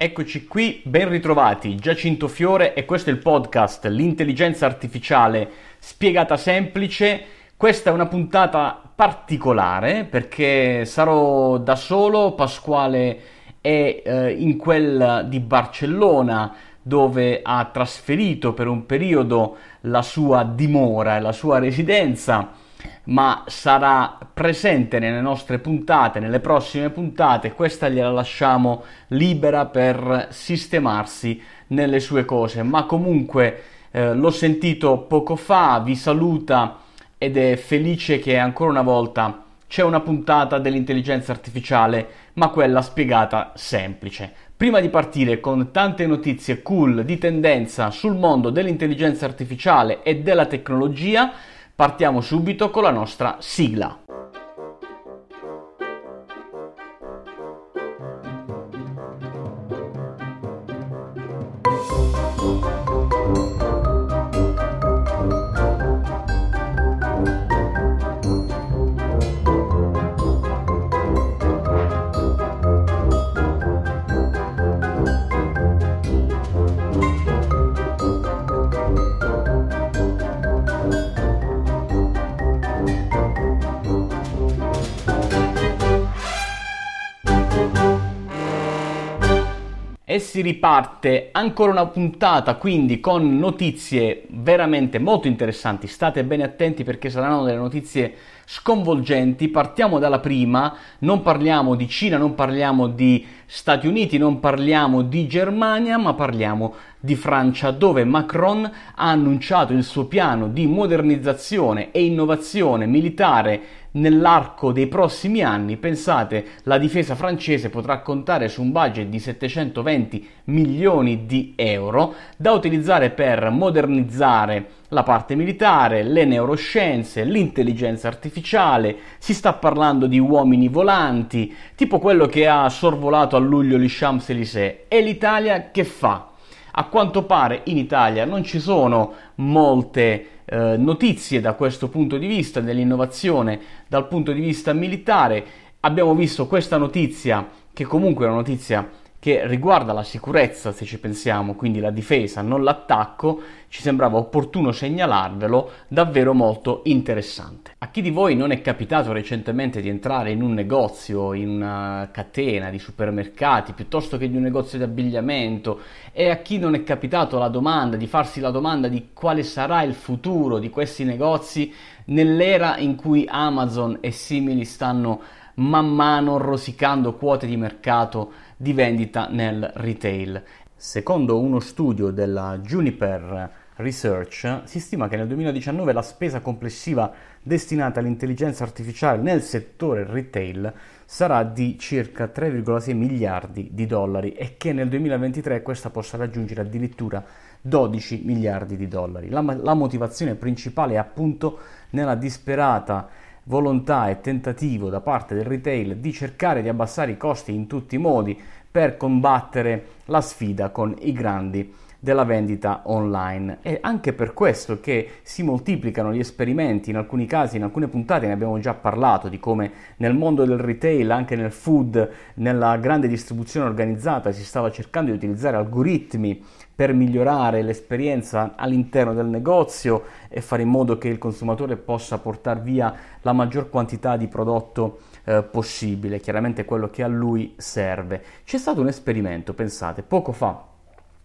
Eccoci qui, ben ritrovati, Giacinto Fiore e questo è il podcast L'intelligenza artificiale spiegata semplice. Questa è una puntata particolare perché sarò da solo, Pasquale è eh, in quel di Barcellona dove ha trasferito per un periodo la sua dimora e la sua residenza ma sarà presente nelle nostre puntate, nelle prossime puntate, questa gliela lasciamo libera per sistemarsi nelle sue cose, ma comunque eh, l'ho sentito poco fa, vi saluta ed è felice che ancora una volta c'è una puntata dell'intelligenza artificiale, ma quella spiegata semplice. Prima di partire con tante notizie cool di tendenza sul mondo dell'intelligenza artificiale e della tecnologia, Partiamo subito con la nostra sigla. Si riparte ancora una puntata quindi con notizie veramente molto interessanti. State bene attenti perché saranno delle notizie sconvolgenti. Partiamo dalla prima, non parliamo di Cina, non parliamo di Stati Uniti, non parliamo di Germania, ma parliamo di Francia dove Macron ha annunciato il suo piano di modernizzazione e innovazione militare nell'arco dei prossimi anni, pensate, la difesa francese potrà contare su un budget di 720 milioni di euro da utilizzare per modernizzare la parte militare, le neuroscienze, l'intelligenza artificiale, si sta parlando di uomini volanti, tipo quello che ha sorvolato a luglio gli Champs-Élysées. E l'Italia che fa? A quanto pare in Italia non ci sono molte eh, notizie da questo punto di vista, dell'innovazione dal punto di vista militare. Abbiamo visto questa notizia, che comunque è una notizia che riguarda la sicurezza, se ci pensiamo, quindi la difesa, non l'attacco, ci sembrava opportuno segnalarvelo, davvero molto interessante. A chi di voi non è capitato recentemente di entrare in un negozio, in una catena di supermercati, piuttosto che di un negozio di abbigliamento, e a chi non è capitato la domanda, di farsi la domanda di quale sarà il futuro di questi negozi nell'era in cui Amazon e simili stanno man mano rosicando quote di mercato di vendita nel retail. Secondo uno studio della Juniper Research si stima che nel 2019 la spesa complessiva destinata all'intelligenza artificiale nel settore retail sarà di circa 3,6 miliardi di dollari e che nel 2023 questa possa raggiungere addirittura 12 miliardi di dollari. La, la motivazione principale è appunto nella disperata volontà e tentativo da parte del retail di cercare di abbassare i costi in tutti i modi per combattere la sfida con i grandi della vendita online. È anche per questo che si moltiplicano gli esperimenti, in alcuni casi, in alcune puntate ne abbiamo già parlato, di come nel mondo del retail, anche nel food, nella grande distribuzione organizzata, si stava cercando di utilizzare algoritmi per migliorare l'esperienza all'interno del negozio e fare in modo che il consumatore possa portare via la maggior quantità di prodotto eh, possibile, chiaramente quello che a lui serve. C'è stato un esperimento, pensate, poco fa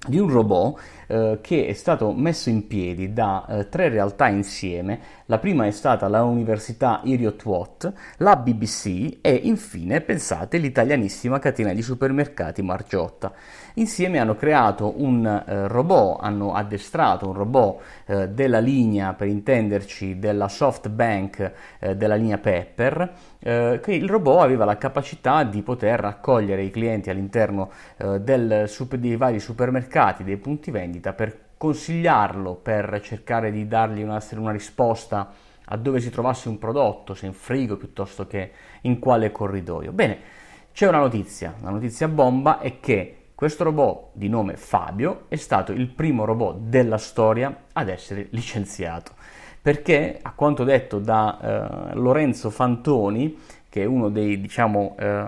di un robot eh, che è stato messo in piedi da eh, tre realtà insieme. La prima è stata l'Università Iriot Watt, la BBC e infine, pensate, l'italianissima catena di supermercati Margiotta. Insieme hanno creato un eh, robot, hanno addestrato un robot eh, della linea, per intenderci, della SoftBank, eh, della linea Pepper, eh, che il robot aveva la capacità di poter raccogliere i clienti all'interno del, dei vari supermercati, dei punti vendita per consigliarlo, per cercare di dargli una, una risposta a dove si trovasse un prodotto, se in frigo piuttosto che in quale corridoio. Bene, c'è una notizia, la notizia bomba è che questo robot di nome Fabio è stato il primo robot della storia ad essere licenziato, perché a quanto detto da eh, Lorenzo Fantoni, che è uno dei diciamo, eh,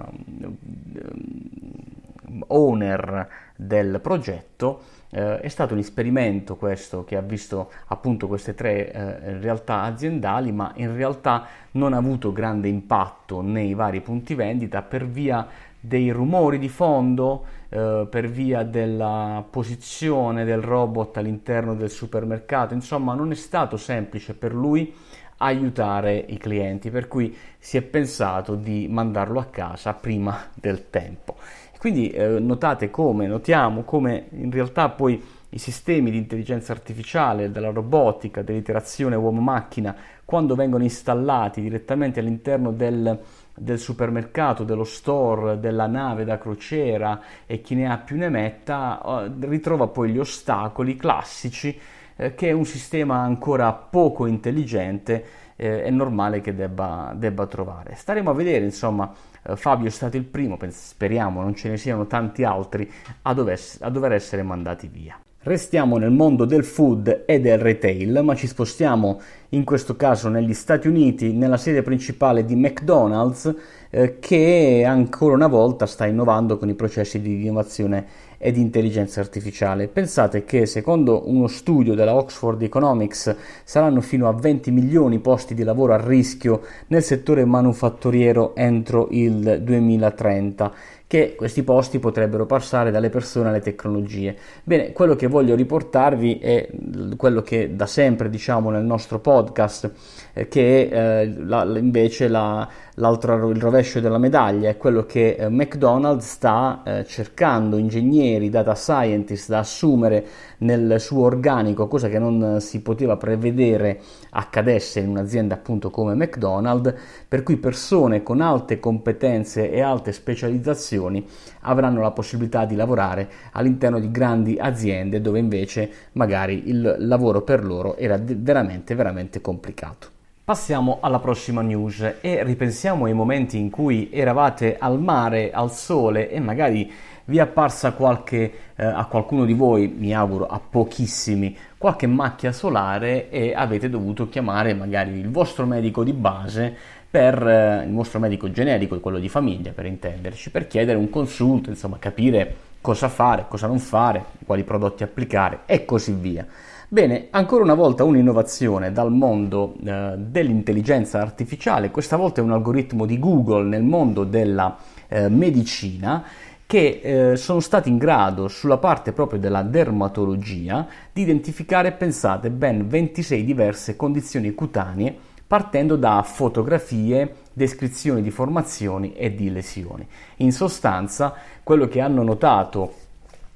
owner del progetto, eh, è stato un esperimento questo che ha visto appunto queste tre eh, realtà aziendali, ma in realtà non ha avuto grande impatto nei vari punti vendita. Per via dei rumori di fondo, eh, per via della posizione del robot all'interno del supermercato, insomma non è stato semplice per lui aiutare i clienti, per cui si è pensato di mandarlo a casa prima del tempo. Quindi eh, notate come, notiamo come in realtà poi i sistemi di intelligenza artificiale, della robotica, dell'iterazione uomo-macchina, quando vengono installati direttamente all'interno del, del supermercato, dello store, della nave da crociera e chi ne ha più ne metta, eh, ritrova poi gli ostacoli classici eh, che un sistema ancora poco intelligente eh, è normale che debba, debba, trovare. Staremo a vedere, insomma, eh, Fabio è stato il primo, speriamo non ce ne siano tanti altri a dover, a dover essere mandati via. Restiamo nel mondo del food e del retail, ma ci spostiamo in questo caso negli Stati Uniti, nella sede principale di McDonald's, eh, che ancora una volta sta innovando con i processi di innovazione e di intelligenza artificiale. Pensate che secondo uno studio della Oxford Economics saranno fino a 20 milioni posti di lavoro a rischio nel settore manufatturiero entro il 2030 che questi posti potrebbero passare dalle persone alle tecnologie. Bene, quello che voglio riportarvi è quello che da sempre diciamo nel nostro podcast, eh, che è eh, la, invece la, il rovescio della medaglia, è quello che eh, McDonald's sta eh, cercando ingegneri, data scientist da assumere nel suo organico, cosa che non si poteva prevedere accadesse in un'azienda appunto come McDonald's, per cui persone con alte competenze e alte specializzazioni avranno la possibilità di lavorare all'interno di grandi aziende dove invece magari il lavoro per loro era veramente veramente complicato. Passiamo alla prossima news e ripensiamo ai momenti in cui eravate al mare, al sole e magari vi è apparsa qualche, eh, a qualcuno di voi, mi auguro a pochissimi, qualche macchia solare e avete dovuto chiamare magari il vostro medico di base per eh, il vostro medico generico, quello di famiglia per intenderci, per chiedere un consulto, insomma capire cosa fare, cosa non fare, quali prodotti applicare e così via. Bene, ancora una volta un'innovazione dal mondo eh, dell'intelligenza artificiale, questa volta è un algoritmo di Google nel mondo della eh, medicina che eh, sono stati in grado, sulla parte proprio della dermatologia, di identificare, pensate, ben 26 diverse condizioni cutanee partendo da fotografie, descrizioni di formazioni e di lesioni. In sostanza, quello che hanno notato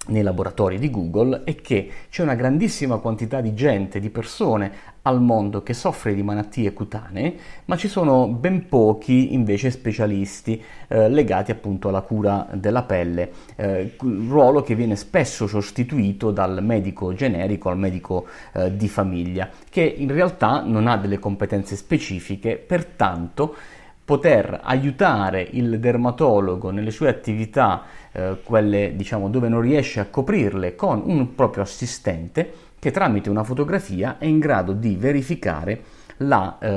nei laboratori di Google è che c'è una grandissima quantità di gente, di persone al mondo che soffre di malattie cutanee, ma ci sono ben pochi invece specialisti eh, legati appunto alla cura della pelle, eh, ruolo che viene spesso sostituito dal medico generico al medico eh, di famiglia, che in realtà non ha delle competenze specifiche, pertanto poter aiutare il dermatologo nelle sue attività, eh, quelle diciamo dove non riesce a coprirle, con un proprio assistente che tramite una fotografia è in grado di verificare la, eh,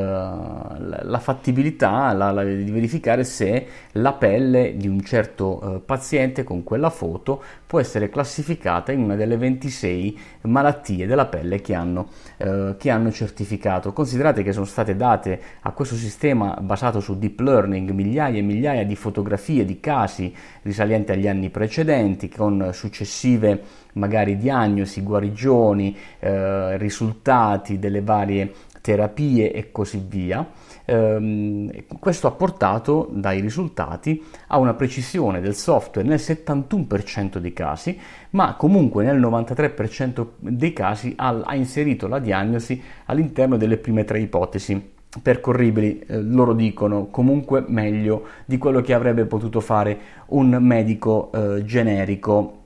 la fattibilità la, la, di verificare se la pelle di un certo eh, paziente con quella foto può essere classificata in una delle 26 malattie della pelle che hanno, eh, che hanno certificato. Considerate che sono state date a questo sistema basato su deep learning migliaia e migliaia di fotografie di casi risalenti agli anni precedenti con successive magari diagnosi, guarigioni, eh, risultati delle varie terapie e così via. Ehm, questo ha portato dai risultati a una precisione del software nel 71% dei casi, ma comunque nel 93% dei casi ha, ha inserito la diagnosi all'interno delle prime tre ipotesi percorribili, eh, loro dicono comunque meglio di quello che avrebbe potuto fare un medico eh, generico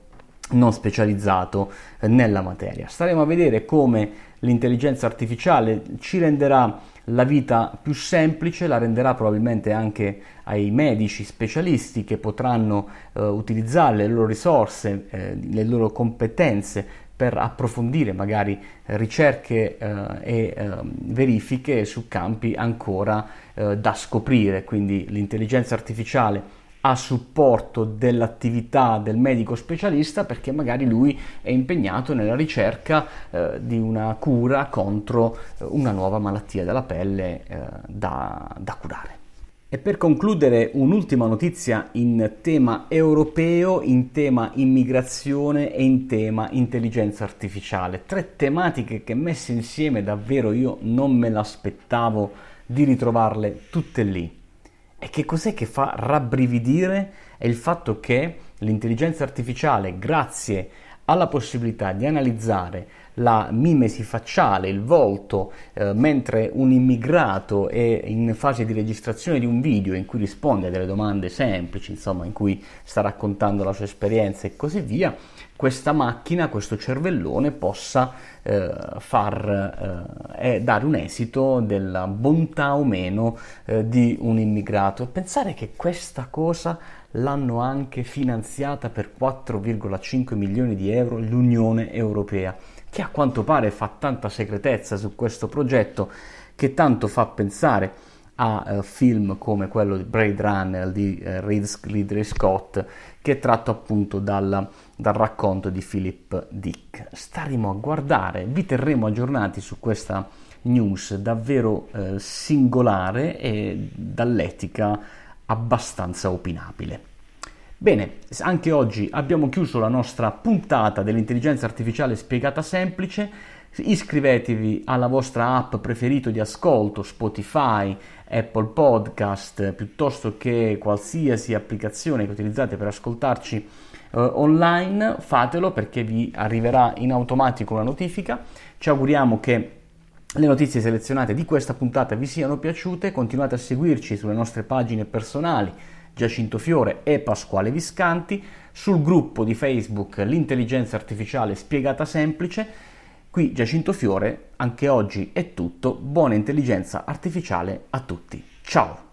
non specializzato eh, nella materia. Staremo a vedere come l'intelligenza artificiale ci renderà la vita più semplice, la renderà probabilmente anche ai medici specialisti che potranno eh, utilizzare le loro risorse, eh, le loro competenze per approfondire magari ricerche eh, e ehm, verifiche su campi ancora eh, da scoprire. Quindi l'intelligenza artificiale a supporto dell'attività del medico specialista perché magari lui è impegnato nella ricerca eh, di una cura contro eh, una nuova malattia della pelle eh, da, da curare. E per concludere un'ultima notizia in tema europeo, in tema immigrazione e in tema intelligenza artificiale. Tre tematiche che messe insieme davvero io non me l'aspettavo di ritrovarle tutte lì. E che cos'è che fa rabbrividire? È il fatto che l'intelligenza artificiale, grazie alla possibilità di analizzare la mimesi facciale, il volto, eh, mentre un immigrato è in fase di registrazione di un video in cui risponde a delle domande semplici, insomma, in cui sta raccontando la sua esperienza e così via, questa macchina, questo cervellone possa eh, far eh, dare un esito della bontà o meno eh, di un immigrato. E pensare che questa cosa l'hanno anche finanziata per 4,5 milioni di euro l'Unione Europea che a quanto pare fa tanta segretezza su questo progetto che tanto fa pensare a uh, film come quello di Blade Runner di uh, Ridley Scott che è tratto appunto dal, dal, racconto di Philip Dick. Staremo a guardare, vi terremo aggiornati su questa news davvero uh, singolare e dall'etica abbastanza opinabile. Bene, anche oggi abbiamo chiuso la nostra puntata dell'intelligenza artificiale spiegata semplice. Iscrivetevi alla vostra app preferito di ascolto, Spotify, Apple Podcast, piuttosto che qualsiasi applicazione che utilizzate per ascoltarci eh, online, fatelo perché vi arriverà in automatico una notifica. Ci auguriamo che le notizie selezionate di questa puntata vi siano piaciute, continuate a seguirci sulle nostre pagine personali Giacinto Fiore e Pasquale Viscanti, sul gruppo di Facebook L'intelligenza artificiale spiegata semplice. Qui Giacinto Fiore, anche oggi è tutto, buona intelligenza artificiale a tutti. Ciao!